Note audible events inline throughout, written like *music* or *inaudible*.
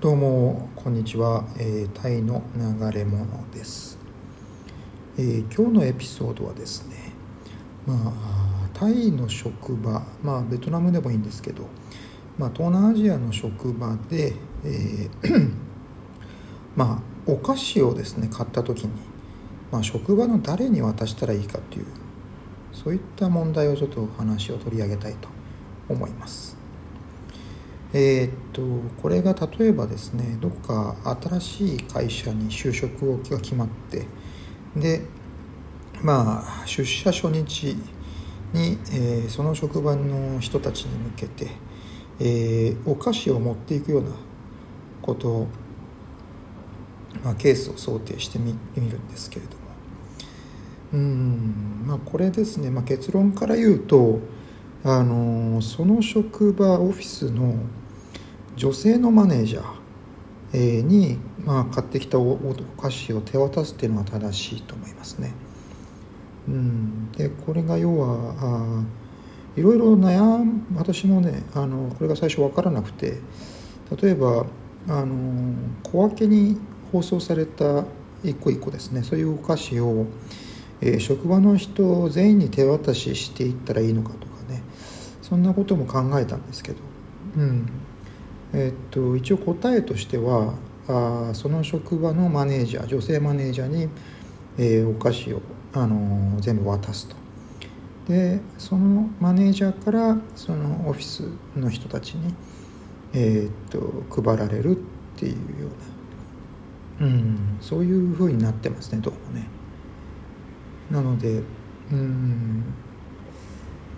どうもこんにちは、えー、タイの流れ物です、えー今日のエピソードはですねまあタイの職場まあベトナムでもいいんですけど、まあ、東南アジアの職場で、えーまあお菓子をですね買った時に、まあ、職場の誰に渡したらいいかっていうそういった問題をちょっと話を取り上げたいと思います。えーっとこれが例えばですねどこか新しい会社に就職が決まってでまあ出社初日に、えーその職場の人たちに向けて、えーお菓子を持っていくようなことを、まあ、ケースを想定してみみるんですけれども。うんまあこれですね、まあ、結論から言うとあのその職場オフィスの女性のマネージャーに、まあ、買ってきたお菓子を手渡すっていうのは正しいと思いますね。うん、でこれが要はあいろいろ悩ん私もねあのこれが最初分からなくて例えばあの小分けに包装された一個一個ですね。そういうお菓子を、えー職場の人全員に手渡ししていったらいいのかとかね。そんなことも考えたんですけど、うん。えっと一応答えとしてはあその職場のマネージャー女性マネージャーに、えーお菓子を、あのー全部渡すと。でそのマネージャーからそのオフィスの人たちに、えーっと配られるっていうような、うん、そういうふうになってますねどうもね。なのでうん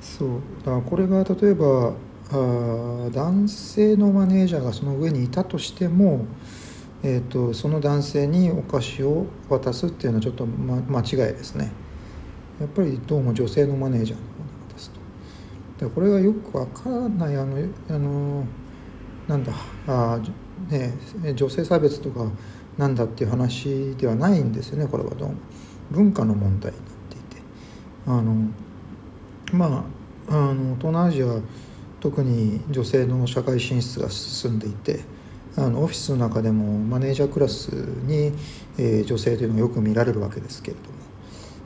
そうだからこれが例えば男性のマネージャーがその上にいたとしても、えー、とその男性にお菓子を渡すっていうのはちょっと、ま、間違いですね。やっぱりどうも女性のマネージャーの方に渡すと。でこれがよくわからないあのあのなんだあ、ね、女性差別とかなんだっていう話ではないんですよねこれはどうも。文化の問題になっていて。あのまああの東南アジア特に女性の社会進出が進んでいてあのオフィスの中でもマネージャークラスに、えー女性というのがよく見られるわけですけれ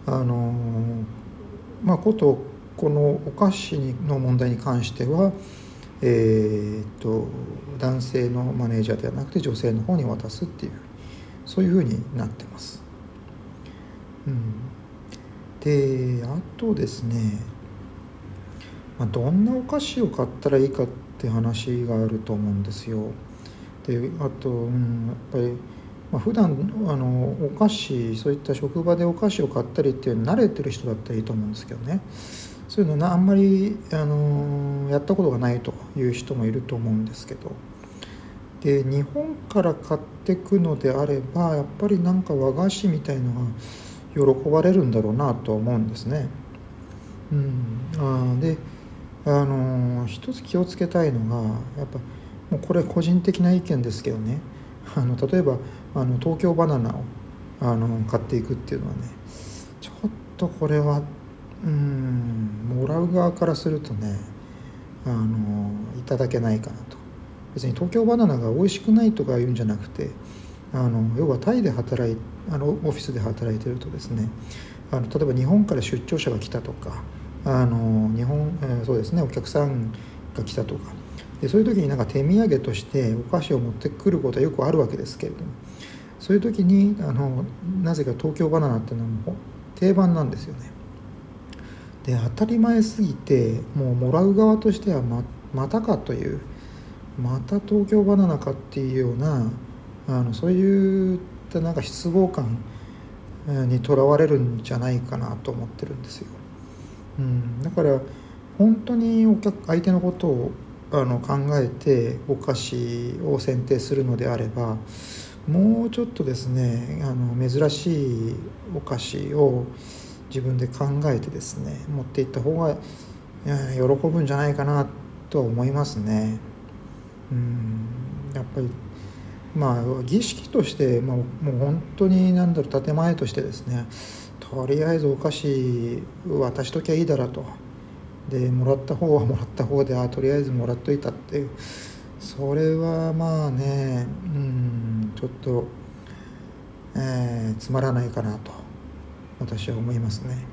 どもあのまあことこのお菓子の問題に関しては、えー、と男性のマネージャーではなくて女性の方に渡すっていうそういうふうになってます。うん、であとですねまあ、どんなお菓子を買ったらいいかって話があると思うんですよ。であと、うん、やっぱり、まあ、普段あのお菓子そういった職場でお菓子を買ったりっていうの慣れてる人だったらいいと思うんですけどねそういうのなあんまりあのやったことがないという人もいると思うんですけどで日本から買ってくのであればやっぱりなんか和菓子みたいのが喜ばれるんだろうなと思うんですね。うん、あであのー一つ気をつけたいのがやっぱもうこれ個人的な意見ですけどね。あの例えばあの東京バナナをあの買っていくっていうのはねちょっとこれはうんもらう側からするとねあのいただけないかなと。別に東京バナナが美味しくないとか言うんじゃなくてあの要はタイで働いあのオフィスで働いてるとですねあの例えば日本から出張者が来たとかあの日本、えーそうですねお客さんが来たとかでそういう時になんか手土産としてお菓子を持ってくることはよくあるわけですけれどもそういう時にあのなぜか東京バナナっていうのはもう定番なんですよね。で当たり前すぎてもうもらう側としてはままたかというまた東京バナナかっていうようなあのそういったなんか失望感にとらわれるんじゃないかなと思ってるんですよ。うん、だから本当にお客相手のことをあの考えてお菓子を選定するのであればもうちょっとですねあの珍しいお菓子を自分で考えてですね持っていった方が喜ぶんじゃないかなとは思いますね。うんやっぱりまあ儀式として、まあ、もう本当に何だろう建前としてですねとりあえずお菓子渡しときゃいいだろと。でもらった方はもらった方であとりあえずもらっといたっていう。それはまあねうんちょっと、えー、つまらないかなと私は思いますね。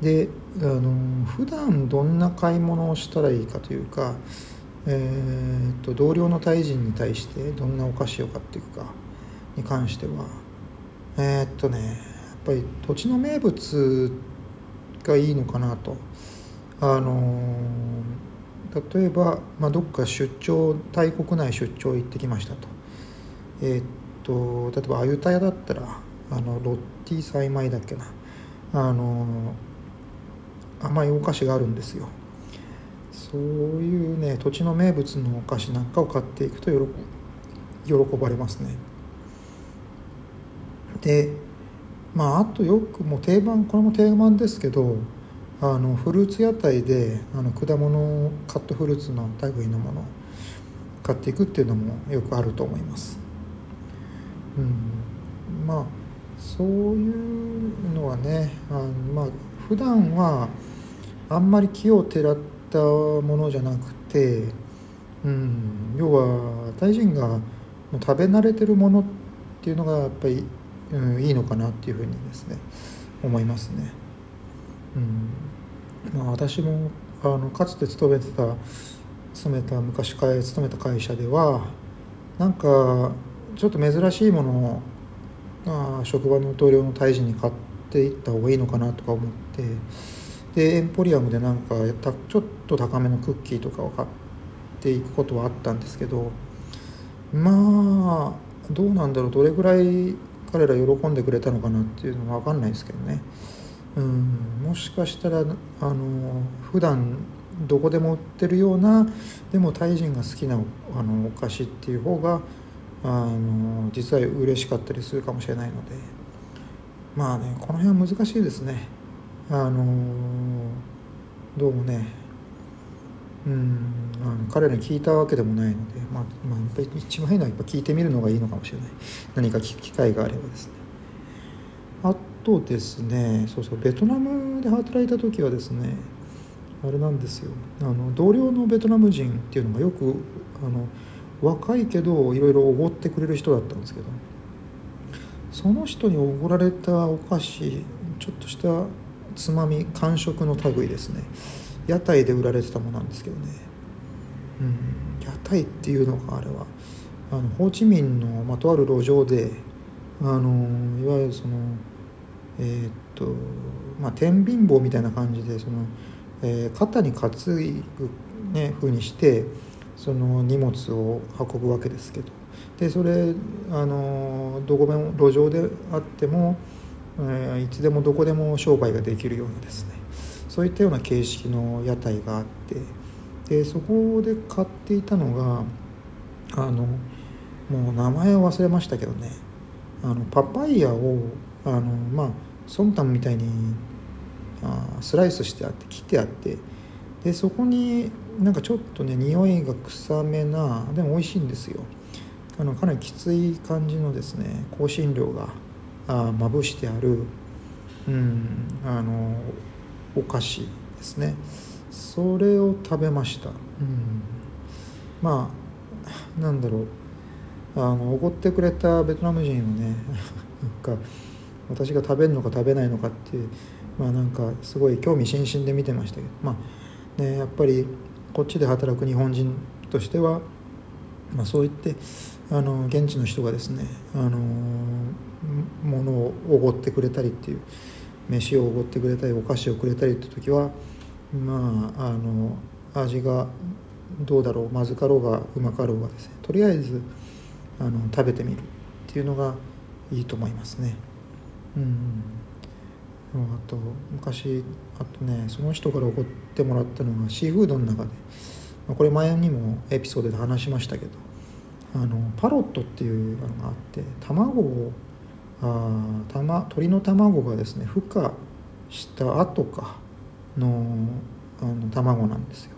であの普段どんな買い物をしたらいいかというか、えーと、同僚のタイ人に対してどんなお菓子を買っていくかに関してはえー、っとねぱり土地の名物がいいのかなと。あの例えば、まあ、どっか出張タイ国内出張行ってきましたと。えー、っと例えばアユタヤだったらあのロッティ栽培だっけな。あの甘いお菓子があるんですよ。そういうね土地の名物のお菓子なんかを買っていくと喜喜ばれますね。でまああとよくもう定番これも定番ですけどあのフルーツ屋台であの果物カットフルーツの類のものを買っていくっていうのもよくあると思います。うん、まあそういうのはねあのまあ普段はあんまり気をてらったものじゃなくて、うん、要はタイ人がもう食べ慣れてるものっていうのがやっぱり、うん、いいのかなっていうふうにですね思いますね。うんまあ、私もあのかつて勤めてた勤めた昔勤めた会社ではなんかちょっと珍しいものをあ職場の同僚の大臣に買っていった方がいいのかなとか思ってでエンポリアムでなんかちょっと高めのクッキーとかを買っていくことはあったんですけどまあどうなんだろうどれぐらい彼ら喜んでくれたのかなっていうのは分かんないですけどね。うん。もしかしたらあの普段どこでも売ってるようなでもタイ人が好きなあのお菓子っていう方があの実は嬉しかったりするかもしれないので。まあねこの辺は難しいですね。あのどうもねうん。あの彼らに聞いたわけでもないので、まあまあ、一番いいのはやっぱ聞いてみるのがいいのかもしれない。何か聞く機会があればですね。あとですねそうそうベトナムで働いた時はですねあれなんですよ。あの同僚のベトナム人っていうのがよくあの若いけどいろいろおごってくれる人だったんですけどその人におごられたお菓子ちょっとしたつまみ間食の類ですね。屋台で売られてたものなんですけどね、うん、屋台っていうのがあれは。あのホーチミンの、まとある路上であのいわゆるそのえー、っとまあ天秤棒みたいな感じでその、えー、肩に担ぐね風にしてその荷物を運ぶわけですけど。でそれあのどこでも路上であっても、えー、いつでもどこでも商売ができるようなですねそういったような形式の屋台があってでそこで買っていたのがあのもう名前を忘れましたけどね。あのパパイヤをあのまあソンタンみたいにあスライスしてあって切ってあってでそこになんかちょっとね匂いが臭めなでも美味しいんですよ。あのかなりきつい感じのですね香辛料があまぶしてあるうんあのお菓子ですね。それを食べました、うん、まあなんだろう。あのおごってくれたベトナム人をね *laughs* なんか私が食べるのか食べないのかっていうまあなんかすごい興味津々で見てましたけど。まあねやっぱりこっちで働く日本人としては、まあ、そう言ってあの現地の人がですねあのものをおごってくれたりっていう飯をおごってくれたりお菓子をくれたりって時はまああの味がどうだろうまずかろうがうまかろうがですねとりあえずあの食べてみるっていうのがいいと思いますね。うんあと昔あとねその人から怒ってもらったのがシーフードの中でこれ前にもエピソードで話しましたけどあのパロットっていうのがあって卵をあたま鶏の卵がですね孵化した後かのあの卵なんですよ。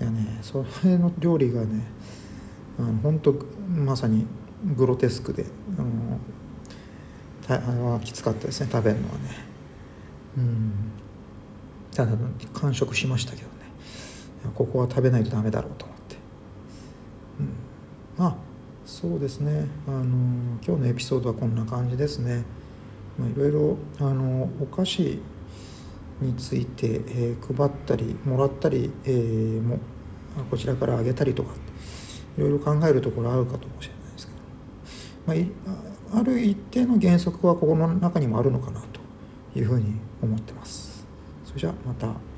いやねそれの料理がねあの本当まさにグロテスクであのはきつかったですね食べるのはね。うん。ただ完食しましたけどね。ここは食べないとダメだろうと思ってそうですねあの今日のエピソードはこんな感じですね、いろいろあのお菓子について、えー、配ったりもらったり、えー、もこちらからあげたりとかいろいろ考えるところあるかもしれないですけど、まあ、ある一定の原則はここの中にもあるのかなというふうに思ってます。それじゃあまた。